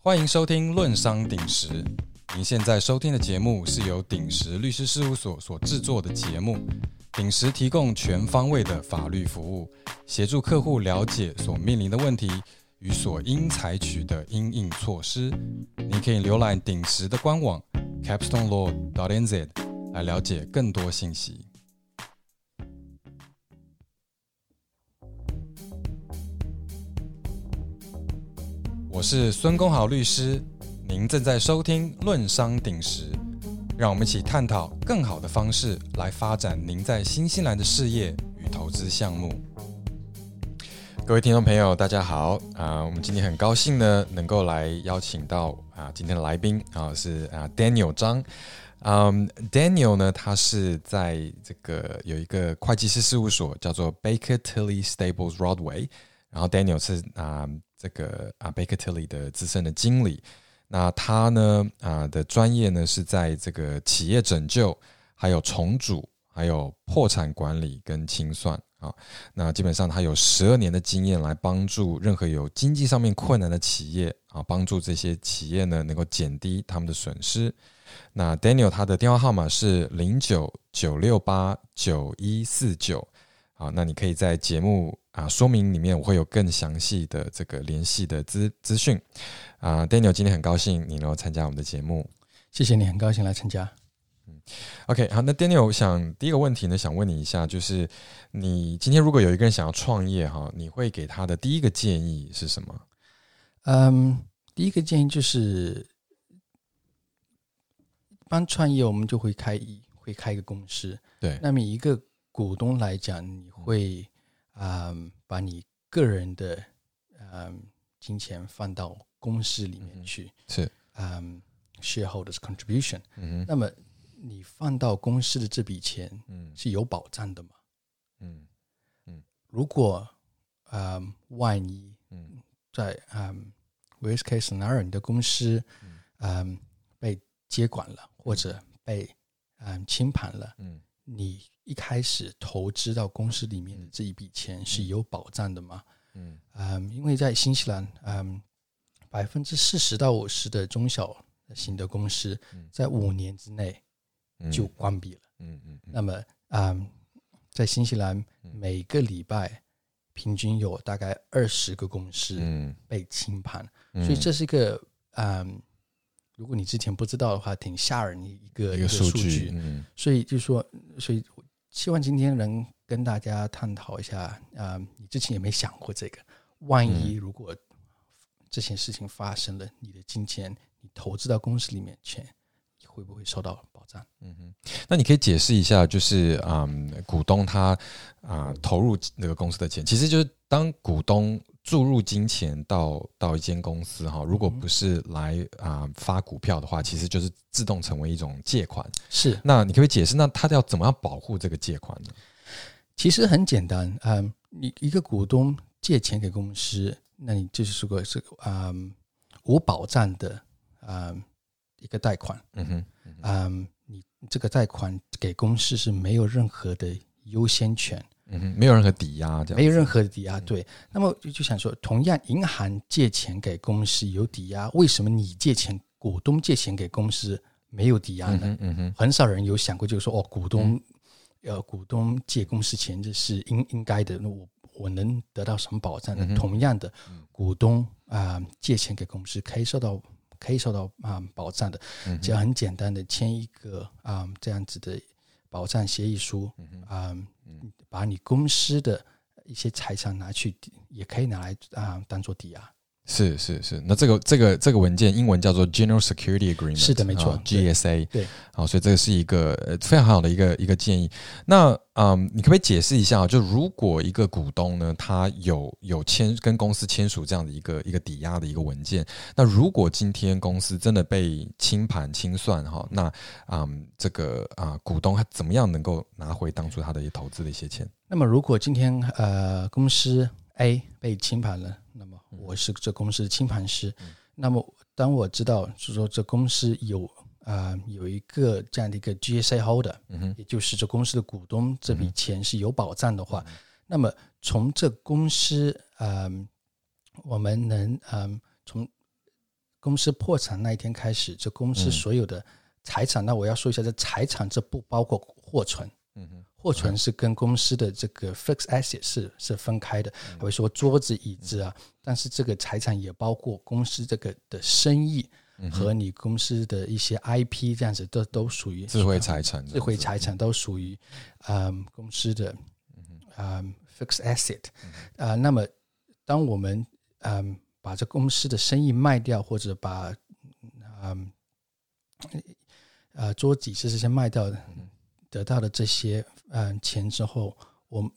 欢迎收听《论商鼎石》。您现在收听的节目是由鼎石律师事务所所制作的节目。鼎石提供全方位的法律服务，协助客户了解所面临的问题与所应采取的应应措施。您可以浏览鼎石的官网 capstonelaw.nz 来了解更多信息。我是孙公豪律师，您正在收听《论商鼎石》，让我们一起探讨更好的方式来发展您在新西兰的事业与投资项目。各位听众朋友，大家好啊！我们今天很高兴呢，能够来邀请到啊今天的来宾啊是啊 Daniel 张。嗯，Daniel 呢，他是在这个有一个会计师事务所叫做 Baker Tilly Stables Rodway，然后 Daniel 是啊。这个啊，Baker Tilly 的资深的经理，那他呢啊的专业呢是在这个企业拯救、还有重组、还有破产管理跟清算啊。那基本上他有十二年的经验来帮助任何有经济上面困难的企业啊，帮助这些企业呢能够减低他们的损失。那 Daniel 他的电话号码是零九九六八九一四九。好，那你可以在节目啊说明里面，我会有更详细的这个联系的资资讯啊。Daniel，今天很高兴你能够参加我们的节目，谢谢你，很高兴来参加。嗯，OK，好，那 Daniel，我想第一个问题呢，想问你一下，就是你今天如果有一个人想要创业哈，你会给他的第一个建议是什么？嗯，第一个建议就是帮创业，我们就会开一会开一个公司，对，那么一个。股东来讲，你会啊把你个人的嗯金钱放到公司里面去，是嗯 shareholders contribution。嗯那么你放到公司的这笔钱，嗯，是有保障的嘛？嗯嗯，如果嗯万一嗯在嗯 worst case scenario 你的公司嗯被接管了，或者被嗯清盘了，嗯。你一开始投资到公司里面的这一笔钱是有保障的吗？嗯，嗯，因为在新西兰，嗯，百分之四十到五十的中小型的公司在五年之内就关闭了。嗯嗯，那么，嗯，在新西兰每个礼拜平均有大概二十个公司被清盘，所以这是一个嗯。如果你之前不知道的话，挺吓人的一个一个数据，所以就说，所以希望今天能跟大家探讨一下啊，你之前也没有想过这个？万一如果这件事情发生了，你的金钱你投资到公司里面钱，会不会受到保障？嗯哼，那你可以解释一下，就是嗯，股东他啊投入那个公司的钱，其实就是当股东。注入金钱到到一间公司哈，如果不是来啊发股票的话，其实就是自动成为一种借款。是，那你可以解释，那他要怎么样保护这个借款呢？其实很简单，嗯，你一个股东借钱给公司，那你就是说个是嗯无保障的嗯一个贷款。嗯哼，嗯，你这个贷款给公司是没有任何的优先权。嗯哼，没有任何抵押，这样没有任何的抵押。对，那么就想说，同样银行借钱给公司有抵押，为什么你借钱股东借钱给公司没有抵押呢？嗯哼，很少人有想过，就是说，哦，股东呃，股东借公司钱这是应应该的，那我我能得到什么保障呢？同样的，股东啊借钱给公司可以受到可以受到啊保障的，只要很简单的签一个啊这样子的保障协议书啊。把你公司的一些财产拿去，也可以拿来啊，当做抵押。是是是，那这个这个这个文件英文叫做 General Security Agreement，是的，没错，GSA。对，好，所以这个是一个非常好的一个一个建议。那嗯，你可不可以解释一下，就如果一个股东呢，他有有签跟公司签署这样的一个一个抵押的一个文件，那如果今天公司真的被清盘清算哈，那嗯，这个啊股东他怎么样能够拿回当初他的一投资的一些钱？那么如果今天呃公司 A 被清盘了，我是这公司的清盘师。那么当我知道是说这公司有啊有一个这样的一个 GSA holder，也就是这公司的股东这笔钱是有保障的话，那么从这公司嗯，我们能嗯从公司破产那一天开始，这公司所有的财产，那我要说一下，这财产这不包括货存，嗯哼，货存是跟公司的这个 fixed asset 是是分开的，还会说桌子椅子啊，但是这个财产也包括公司这个的生意和你公司的一些 IP 这样子，都都属于智慧财产，智慧财产都属于嗯公司的嗯 fixed asset 啊，那么当我们嗯。把这公司的生意卖掉，或者把嗯呃桌子这些卖掉，得到的这些嗯钱之后，我们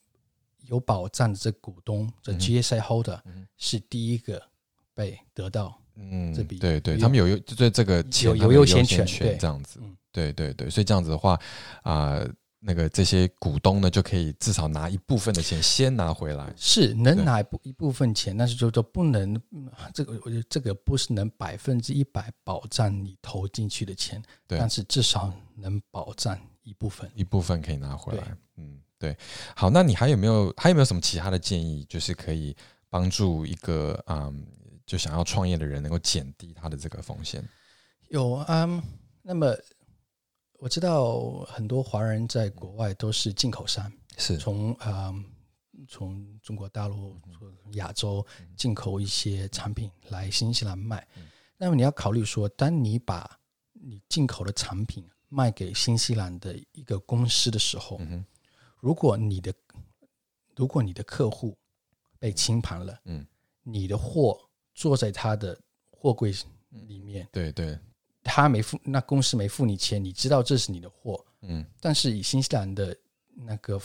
有保障的这股东，这 GSI holder 是第一个被得到嗯这笔对对，他们有优对这个有有优先权这样子，对对对，所以这样子的话啊。那个这些股东呢，就可以至少拿一部分的钱先拿回来，是能拿一部一部分钱，但是就说不能，这个我觉得这个不是能百分之一百保障你投进去的钱，但是至少能保障一部分，一部分可以拿回来。嗯，对。好，那你还有没有还有没有什么其他的建议，就是可以帮助一个嗯，就想要创业的人能够减低他的这个风险？有啊，那么。我知道很多华人在国外都是进口商，是从啊从中国大陆、亚洲进口一些产品来新西兰卖。那么你要考虑说，当你把你进口的产品卖给新西兰的一个公司的时候，如果你的如果你的客户被清盘了，嗯，你的货坐在他的货柜里面，对对。他没付，那公司没付你钱，你知道这是你的货，嗯。但是以新西兰的那个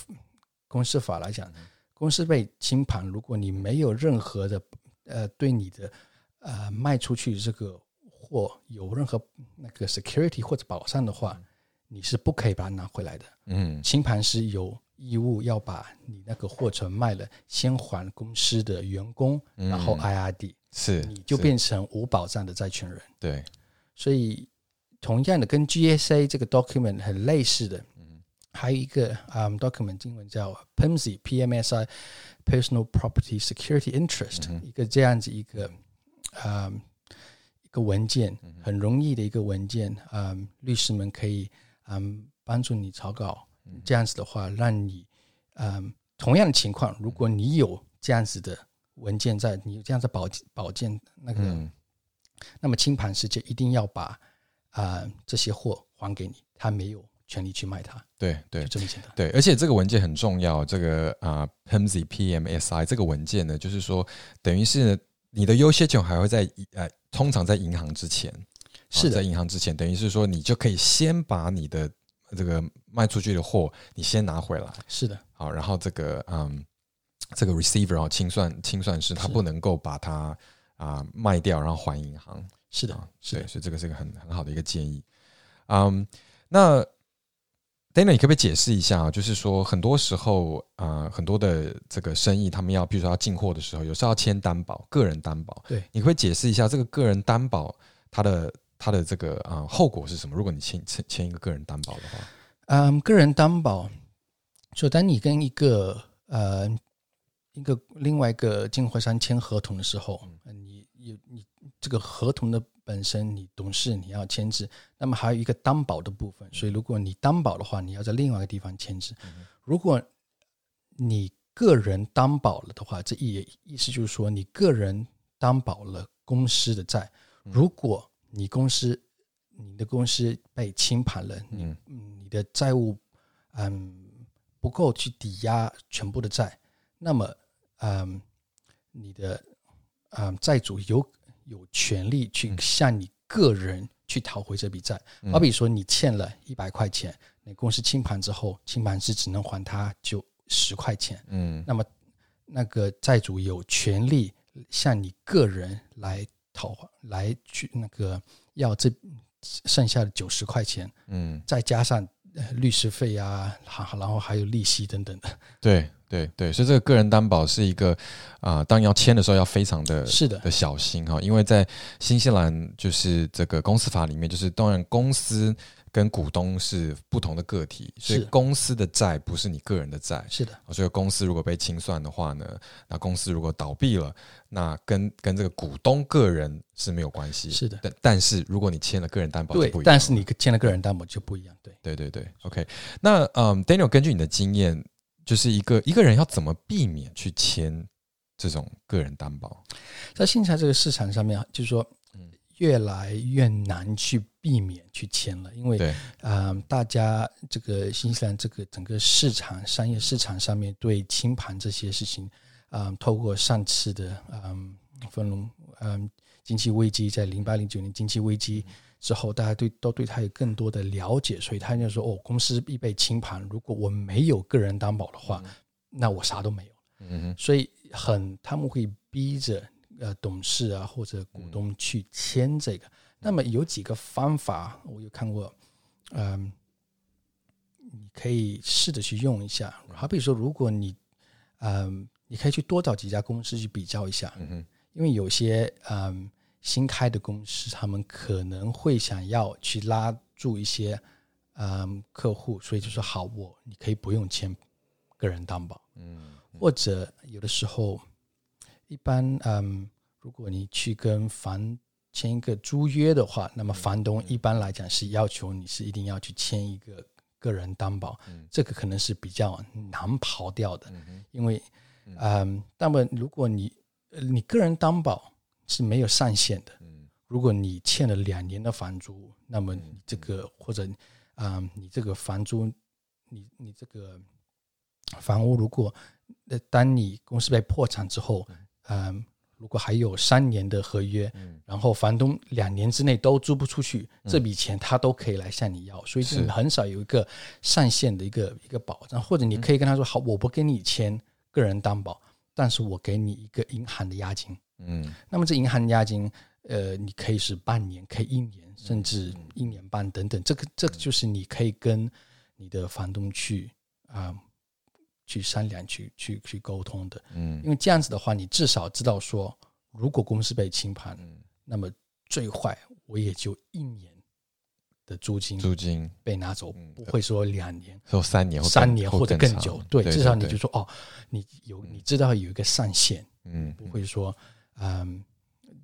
公司法来讲，公司被清盘，如果你没有任何的呃对你的呃卖出去这个货有任何那个 security 或者保障的话，你是不可以把它拿回来的。嗯，清盘是有义务要把你那个货存卖了，先还公司的员工，然后 IRD，是你就变成无保障的债权人。对。所以，同样的，跟 GSA 这个 document 很类似的，嗯，还有一个啊 document 英文叫 PMSI，Personal Property Security Interest，一个这样子一个啊一个文件，很容易的一个文件啊，律师们可以嗯帮助你草稿，这样子的话，让你嗯同样的情况，如果你有这样子的文件在，你有这样子保保健那个。那么清盘时就一定要把啊这些货还给你，他没有权利去卖它。对对，就这么简单。对，而且这个文件很重要。这个啊，PMS PMSI 这个文件呢，就是说，等于是你的优先权还会在呃，通常在银行之前，是在银行之前，等于是说，你就可以先把你的这个卖出去的货，你先拿回来。是的。好，然后这个嗯，这个 receiver 啊，清算清算师，他不能够把它。啊，卖掉然后还银行，是的，是的，所以这个是一个很很好的一个建议。嗯，那 Dana，你可不可以解释一下啊？就是说，很多时候啊，很多的这个生意，他们要，比如说要进货的时候，有时候要签担保，个人担保。对，你可以解释一下这个个人担保它的它的这个啊后果是什么？如果你签签签一个个人担保的话，嗯，个人担保，就当你跟一个呃。一个另外一个进货商签合同的时候，你有你这个合同的本身，你董事你要签字，那么还有一个担保的部分，所以如果你担保的话，你要在另外一个地方签字。如果你个人担保了的话，这意意思就是说，你个人担保了公司的债。如果你公司你的公司被清盘了，你，你的债务嗯不够去抵押全部的债，那么嗯，你的嗯债主有有权利去向你个人去讨回这笔债。好比说，你欠了一百块钱，你公司清盘之后，清盘是只能还他就十块钱。嗯，那么那个债主有权利向你个人来讨来去那个要这剩下的九十块钱。嗯，再加上律师费啊，然后还有利息等等的。对。对对，所以这个个人担保是一个啊，当要签的时候要非常的是的的小心哈，因为在新西兰就是这个公司法里面，就是当然公司跟股东是不同的个体，所以公司的债不是你个人的债。是的，所以公司如果被清算的话呢，那公司如果倒闭了，那跟跟这个股东个人是没有关系。是的，但但是如果你签了个人担保，对就不一样。但是你签了个人担保就不一样，对。对对对，OK。那嗯，Daniel，根据你的经验，就是一个一个人要怎么避免去签这种个人担保？在现在这个市场上面，就是说，嗯越来越难去避免去签了，因为对，嗯，大家这个新西兰这个整个市场商业市场上面对清盘这些事情，嗯，透过上次的嗯分龙嗯经济危机，在零八零九年经济危机之后，大家对都对他有更多的了解，所以他就说哦，公司必备清盘，如果我没有个人担保的话，那我啥都没有。嗯哼，所以很他们会逼着呃董事啊或者股东去签这个。那么有几个方法，我有看过，嗯，你可以试着去用一下。好比说，如果你嗯，你可以去多找几家公司去比较一下，嗯哼，因为有些嗯新开的公司，他们可能会想要去拉住一些嗯客户，所以就说好，我你可以不用签个人担保。嗯或者有的时候，一般嗯，如果你去跟房签一个租约的话，那么房东一般来讲是要求你是一定要去签一个个人担保，这个可能是比较难刨掉的，因为嗯，那么如果你呃你个人担保是没有上限的，如果你欠了两年的房租，那么你这个或者啊、嗯你这个房租，你你这个房屋如果呃，当你公司被破产之后，嗯，如果还有三年的合约，然后房东两年之内都租不出去，这笔钱他都可以来向你要，所以是很少有一个上限的一个一个保障，或者你可以跟他说好，我不跟你签个人担保，但是我给你一个银行的押金，嗯。那么这银行押金，呃，你可以是半年，可以一年，甚至一年半等等。这个这个就是你可以跟你的房东去啊、去商量、去去去沟通的。嗯。因为这样子的话，你至少知道说，如果公司被清盘，嗯。那么最坏我也就一年的租金租金。被拿走，嗯不会说两年。说三年三年或者更久，对，对，至少你就说哦，你有你知道有一个上限，嗯不会说，嗯，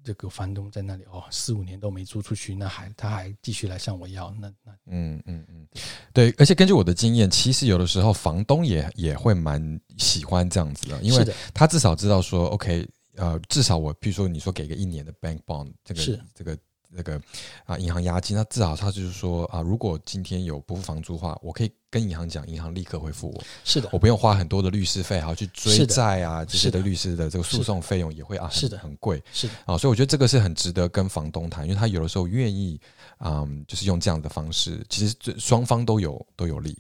这个房东在那里哦，四五年都没租出去，那还他还继续来向我要，那那。嗯嗯嗯，对，而且根据我的经验，其实有的时候房东也也会蛮喜欢这样子的，因为，他至少知道说，OK，呃，至少我，比如说你说给个一年的 bank bond，这个这个这个啊银行押金，那至少他就是说啊，如果今天有不付房租的话，我可以跟银行讲，银行立刻会付我，是的。我，不用花很多的律师费，还要去追债啊，这些的的律师的这个诉讼费用也会啊很是的。很贵。是的，啊，所以我觉得这个是很值得跟房东谈，因为他有的时候愿意，嗯，就是用这样的方式，其实这双方都有都有利。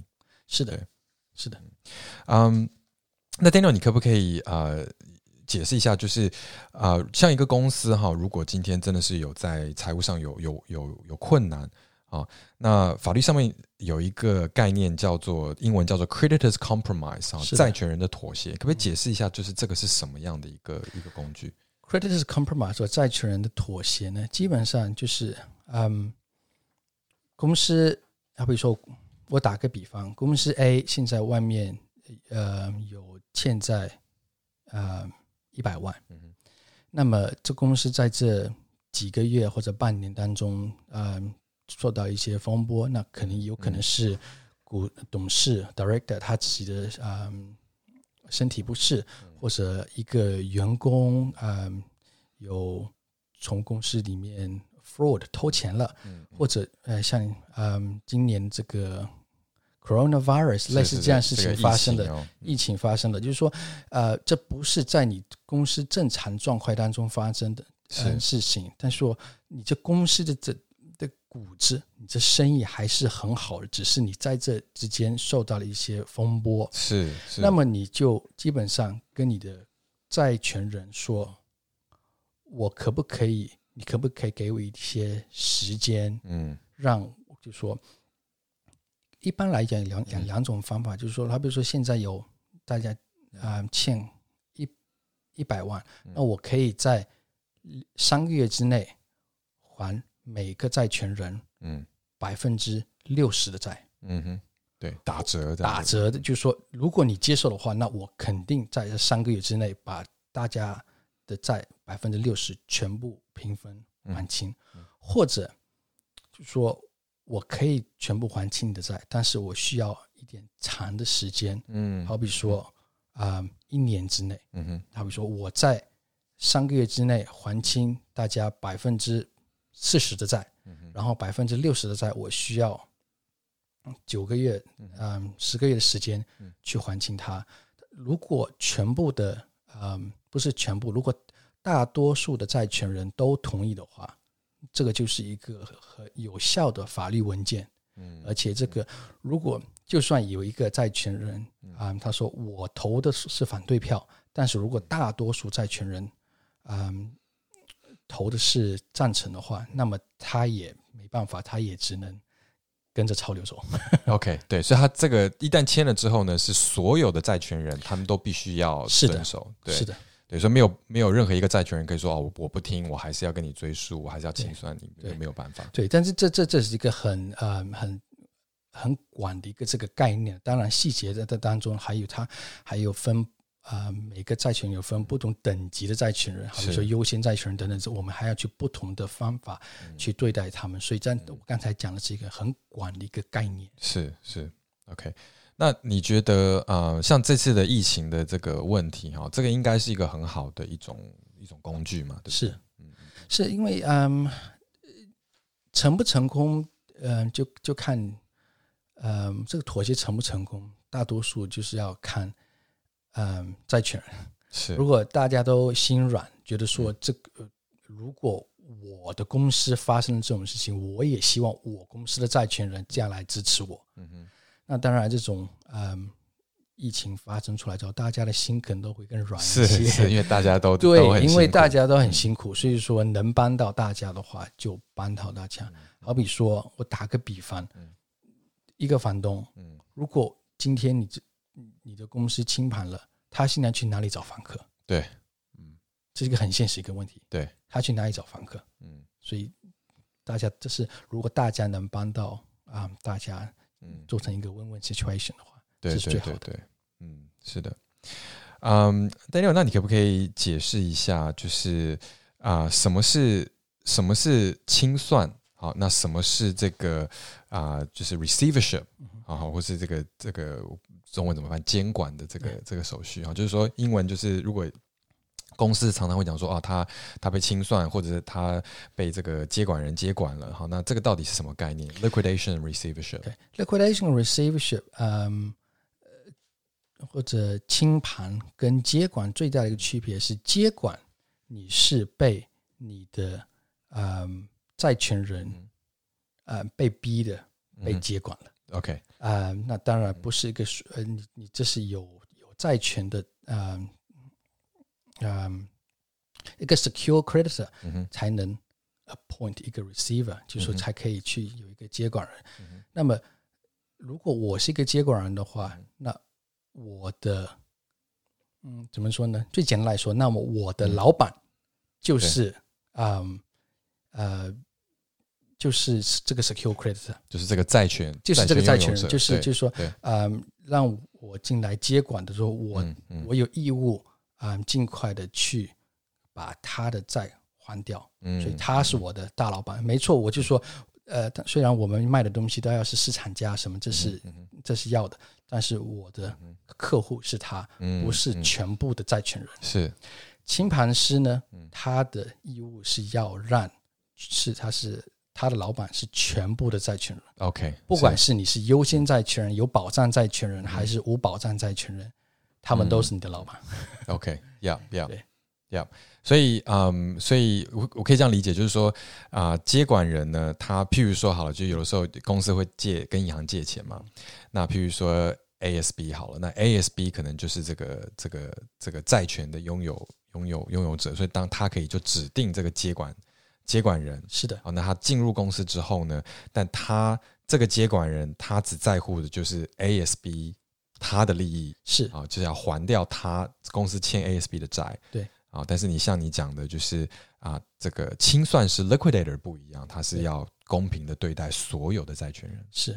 是的。对，是的。嗯，那 Daniel，你可不可以呃解释一下，就是呃，像一个公司哈，如果今天真的是有在财务上有有有有困难啊，那法律上面有一个概念叫做英文叫做 creditors compromise 啊，债权人的妥协，可不可以解释一下，就是这个是什么样的一个一个工具？creditors compromise 或债权人的妥协呢，基本上就是，嗯，公司，好比说，我打个比方，公司 A 现在外面呃有欠债呃一百万，嗯哼。那么这公司在这几个月或者半年当中，呃，受到一些风波，那可能有可能是股董事 director 他自己的嗯、身体不适，或者一个员工嗯、有从公司里面 fraud 偷钱了，嗯。或者呃像嗯、今年这个 coronavirus 类似这样事情发生的，疫情发生的，就是说，呃，这不是在你公司正常状况当中发生的呃事情，但是说你这公司的这的骨子，你这生意还是很好的，只是你在这之间受到了一些风波，是是，那么你就基本上跟你的债权人说，我可不可以，你可不可以给我一些时间，嗯。让就说，一般来讲两嗯。两两种方法，就是说，他比如说现在有大家啊、呃欠一一百万，嗯。那我可以在三个月之内还每个债权人嗯。百分之六十的债。嗯哼，对，打折的，打折的，就是说，如果你接受的话，那我肯定在这三个月之内把大家的债百分之六十全部平分还清，或者就说我可以全部还清你的债，但是我需要一点长的时间，嗯，好比说啊，一年之内，嗯哼，好比说我在三个月之内还清大家百分之四十的债，然后百分之六十的债我需要。九个月，嗯，十个月的时间去还清它。如果全部的，嗯，不是全部，如果大多数的债权人都同意的话，这个就是一个很有效的法律文件。嗯，而且这个如果就算有一个债权人啊，他说我投的是反对票，但是如果大多数债权人，嗯，投的是赞成的话，那么他也没办法，他也只能。跟着潮流走，OK，对，所以他这个一旦签了之后呢，是所有的债权人他们都必须要遵守，对，是的，对，所以没有没有任何一个债权人可以说哦，我我不听，我还是要跟你追诉，我还是要清算你，对，没有办法，对，但是这这这是一个很呃很很广的一个这个概念，当然细节在这当中还有它还有分。啊，每个债权有分不同等级的债权人，比如说优先债权人等等，我们还要去不同的方法去对待他们。所以，在我刚才讲的是一个很广的一个概念。是是，OK。那你觉得呃，像这次的疫情的这个问题哈，这个应该是一个很好的一种一种工具嘛？是，嗯，是因为嗯，成不成功，嗯，就就看，嗯，这个妥协成不成功，大多数就是要看。嗯，债权人是，如果大家都心软，觉得说这个，如果我的公司发生了这种事情，我也希望我公司的债权人这样来支持我。嗯哼，那当然，这种嗯，疫情发生出来之后，大家的心可能都会更软一些，是因为大家都对，因为大家都很辛苦，所以说能帮到大家的话，就帮到大家。好比说我打个比方，一个房东，嗯，如果今天你这。你的公司清盘了，他现在去哪里找房客？对，嗯，这是一个很现实一个问题。对，他去哪里找房客？嗯，所以大家这是如果大家能帮到啊，大家嗯做成一个 win-win situation 的话，对对对对，嗯，是的，嗯，Daniel，那你可不可以解释一下，就是啊，什么是什么是清算？好，那什么是这个啊？就是 receivership 啊，或是这个这个。中文怎么办？监管的这个这个手续啊，就是说英文就是如果公司常常会讲说啊，他他被清算，或者是他被这个接管人接管了，好，那这个到底是什么概念？Liquidation receivership，Liquidation receivership，嗯，或者清盘跟接管最大的一个区别是，接管你是被你的嗯债权人呃被逼的被接管了。OK，啊，那当然不是一个呃，你你这是有有债权的，嗯嗯，一个 secure creditor 才能 appoint 一个 receiver，就是说才可以去有一个接管人。那么，如果我是一个接管人的话，那我的嗯怎么说呢？最简单来说，那么我的老板就是嗯呃。就是这个 secure creditor，就是这个债权，就是这个债权人，就是就是说，嗯，让我进来接管的时候，我我有义务啊，尽快的去把他的债还掉。嗯所以他是我的大老板，没错。我就说，呃，虽然我们卖的东西都要是市场价什么，这是这是要的，但是我的客户是他，不是全部的债权人。是清盘师呢，他的义务是要让是他是。他的老板是全部的债权人，OK，不管是你是优先债权人、有保障债权人，还是无保障债权人，他们都是你的老板。OK，Yeah，Yeah，Yeah，所以，嗯，所以我我可以这样理解，就是说，啊，接管人呢，他譬如说好了，就有的时候公司会借跟银行借钱嘛，那譬如说 ASB 好了，那 ASB 可能就是这个这个这个债权的拥有拥有拥有者，所以当他可以就指定这个接管。接管人是的，好，那他进入公司之后呢？但他这个接管人，他只在乎的就是 ASB 他的利益，是啊，就是要还掉他公司欠 ASB 的债，对啊。但是你像你讲的，就是啊，这个清算是 liquidator 不一样，他是要公平的对待所有的债权人。是，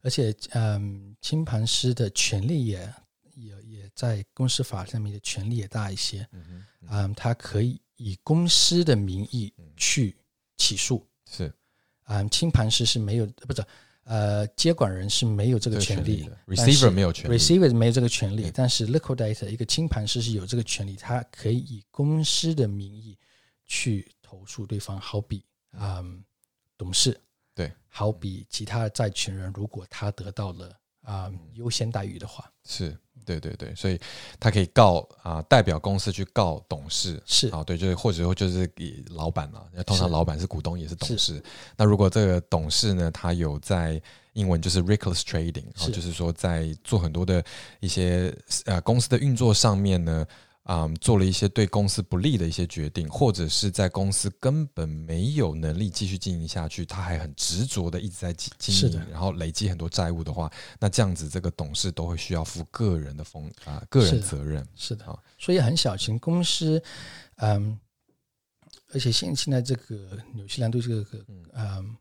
而且嗯，清盘师的权利也也也在公司法上面的权利也大一些。嗯嗯，他可以以公司的名义去起诉。是，嗯，清盘师是没有不是。呃，接管人是没有这个权利，receiver 没有权利，receiver 没有这个权利，但是 liquidator 一个清盘师是有这个权利，他可以以公司的名义去投诉对方，好比嗯董事，对，好比其他的债权人，如果他得到了啊优先待遇的话，是。对对对，所以他可以告啊，代表公司去告董事是啊，对，就是或者说就是给老板嘛，通常老板是股东也是董事。那如果这个董事呢，他有在英文就是 reckless trading，然后就是说在做很多的一些呃公司的运作上面呢。啊，做了一些对公司不利的一些决定，或者是在公司根本没有能力继续经营下去，他还很执着的一直在经经营，然后累积很多债务的话，那这样子这个董事都会需要负个人的风啊个人责任。是的，啊，所以很小型公司，嗯，而且现现在这个纽西兰对这个嗯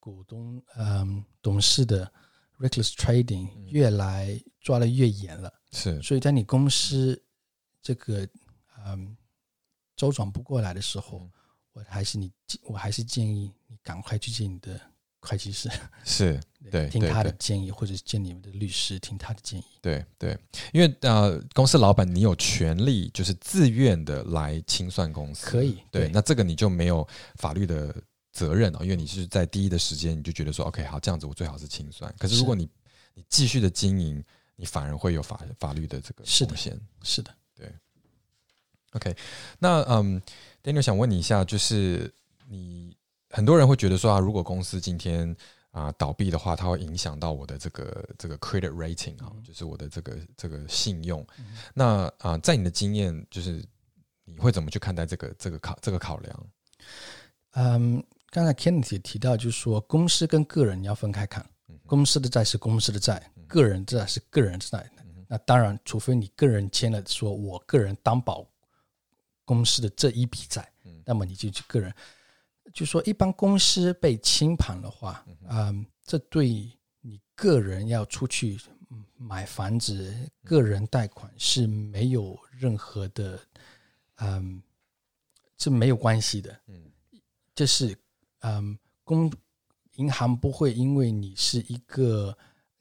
股东嗯董事的 reckless trading 越来抓的越严了，是，所以在你公司。这个嗯，周转不过来的时候，我还是你，我还是建议你赶快去见你的会计师，是对，听他的建议，或者是见你们的律师，听他的建议。对对，因为呃，公司老板你有权利就是自愿的来清算公司，可以。对，那这个你就没有法律的责任了，因为你是在第一的时间你就觉得说，OK，好，这样子我最好是清算。可是如果你你继续的经营，你反而会有法法律的这个风险。是的。OK，那嗯，Daniel 想问你一下，就是你很多人会觉得说啊，如果公司今天啊倒闭的话，它会影响到我的这个这个 credit rating 啊，就是我的这个这个信用。那啊，在你的经验，就是你会怎么去看待这个这个考这个考量？嗯，刚才 Kenneth 也提到，就是说公司跟个人你要分开看，公司的债是公司的债，个人债是个人债。那当然，除非你个人签了说我个人担保。公司的这一笔债，那么你就去个人，就说一般公司被清盘的话，嗯，这对你个人要出去买房子、个人贷款是没有任何的，嗯，这没有关系的。嗯，这是嗯，公银行不会因为你是一个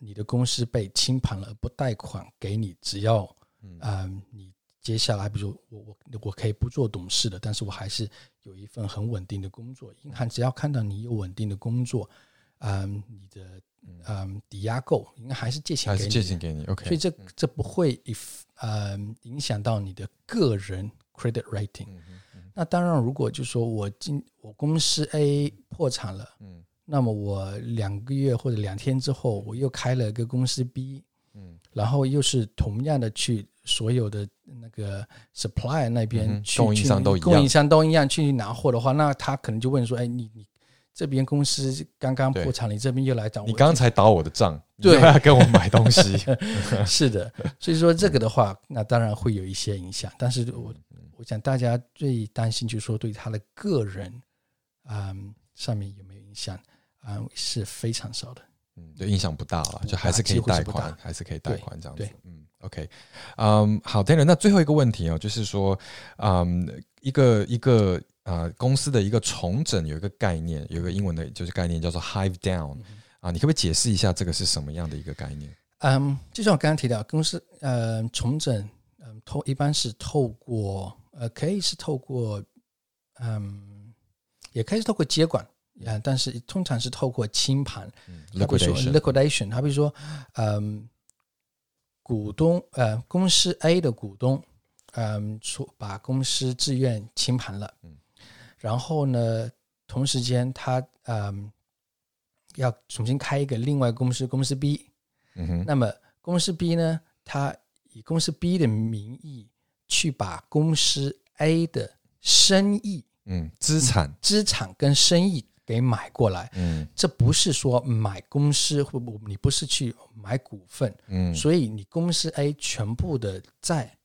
你的公司被清盘了而不贷款给你，只要嗯你。接下来，比如我我我可以不做董事的，但是我还是有一份很稳定的工作。银行只要看到你有稳定的工作，嗯，你的嗯抵押够，应该还是借钱给你，借钱给你。OK，所以这这不会呃影响到你的个人 credit rating。那当然，如果就说我今我公司 A 破产了，嗯，那么我两个月或者两天之后，我又开了个公司 B，嗯，然后又是同样的去。所有的那个 supply 那边供应商都一样供应商都一样去拿货的话，那他可能就问说：“哎，你你这边公司刚刚破产，你这边又来找我，你刚才打我的账，对，要跟我买东西。”是的，所以说这个的话，那当然会有一些影响。但是我我想大家最担心就是说对他的个人嗯上面有没有影响啊是非常少的，嗯，对，影响不大了，就还是可以贷款，还是可以贷款这样子，嗯。OK，嗯，好，Daniel，那最后一个问题哦，就是说，嗯，一个一个啊公司的一个重整有一个概念，有一个英文的就是概念叫做 Hive Down 啊，你可不可以解释一下这个是什么样的一个概念？嗯，就像我刚刚提到，公司呃重整，嗯，透一般是透过呃可以是透过嗯，也可以是透过接管啊，但是通常是透过清盘，liquidation，liquidation，他比如说嗯。股东呃，公司 A 的股东，嗯，出把公司自愿清盘了，嗯，然后呢，同时间他嗯要重新开一个另外公司，公司 B，嗯哼，那么公司 B 呢，他以公司 B 的名义去把公司 A 的生意，嗯，资产，资产跟生意。给买过来，嗯，这不是说买公司或不，你不是去买股份，嗯，所以你公司 A 全部的债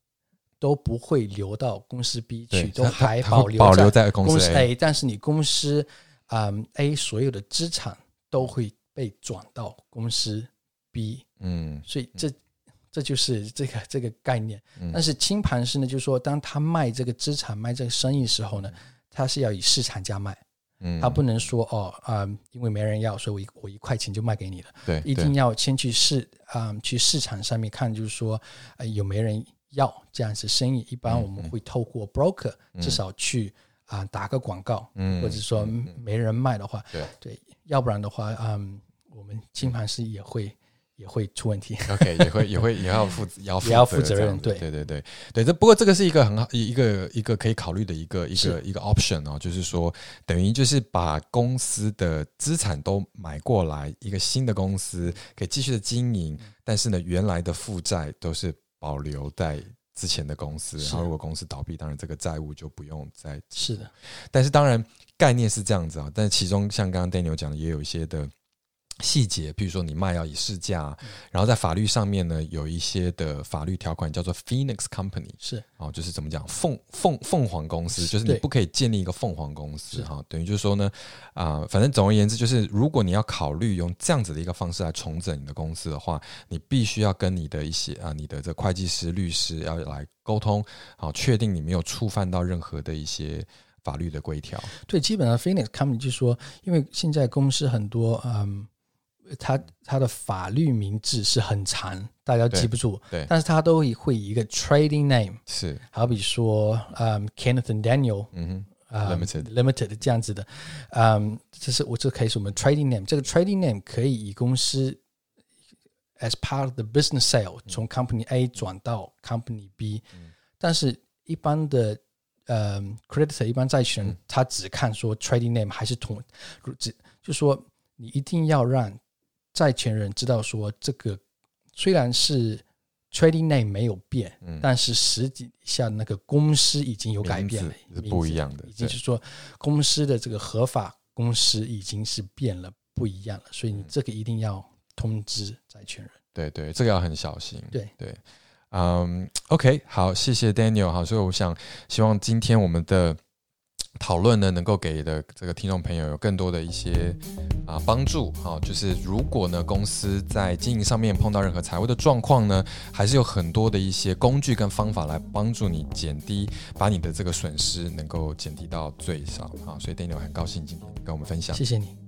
都不会流到公司 B 去，都还保留保留在公司 A，但是你公司嗯，A 所有的资产都会被转到公司 B，嗯所以这这就是这个这个概念。嗯。但是清盘式呢，就是说，当他卖这个资产、卖这个生意的时候呢，他是要以市场价卖，嗯，他不能说哦，啊、因为没人要，所以我一我一块钱就卖给你了。对，对。一定要先去市啊、去市场上面看，就是说，呃，有没人要这样子生意。一般嗯我们会透过 broker，、至少去啊、打个广告，嗯或者说没人卖的话，对。对，要不然的话，嗯，我们金盘师也会也会出问题。OK，也会也会也要负也要也要负责任对对对对对。这不过这个是一个很好一个一个可以考虑的一个一个一个 option 哦，就是说等于就是把公司的资产都买过来，一个新的公司可以继续的经营，嗯但是呢，原来的负债都是保留在。之前的公司，然后如果公司倒闭，当然这个债务就不用再是的，但是当然概念是这样子啊，但其中像刚刚 Daniel 讲的，也有一些的细节，比如说你卖要以市价，然后在法律上面呢，有一些的法律条款叫做 Phoenix Company，是。哦，就是怎么讲凤凤凤凰公司，就是你不可以建立一个凤凰公司是。哈、等于就是说呢，啊、反正总而言之，就是如果你要考虑用这样子的一个方式来重整你的公司的话，你必须要跟你的一些啊、你的这会计师、律师要来沟通，好、确定你没有触犯到任何的一些法律的规条。对，基本上 Phoenix Company 就是说，因为现在公司很多，嗯，它它的法律名字是很长，大家记不住，对但是它都会会以一个 trading name，是，好比说，嗯，Kenneth and Daniel，嗯哼，啊 Limited limited 这样子的，嗯，这是我这可以是我们 trading name，这个 trading name 可以以公司 as part of the business sale 从 company A 转到 company B，、但是一般的呃 creditor 一般债权人、他只看说 trading name 还是同，如只就说你一定要让债权人知道说这个虽然是 trading name 没有变，但是实际下那个公司已经有改变了，是不一样的对已经是说公司的这个合法公司已经是变了，不一样了，所以你这个一定要通知债权人。对对，这个要很小心。对对，嗯，OK，好，谢谢 Daniel。好，所以我想希望今天我们的讨论呢，能够给的这个听众朋友有更多的一些啊帮助。好，就是如果呢公司在经营上面碰到任何财务的状况呢，还是有很多的一些工具跟方法来帮助你减低，把你的这个损失能够减低到最少。啊，所以 Daniel 很高兴今天跟我们分享。谢谢你。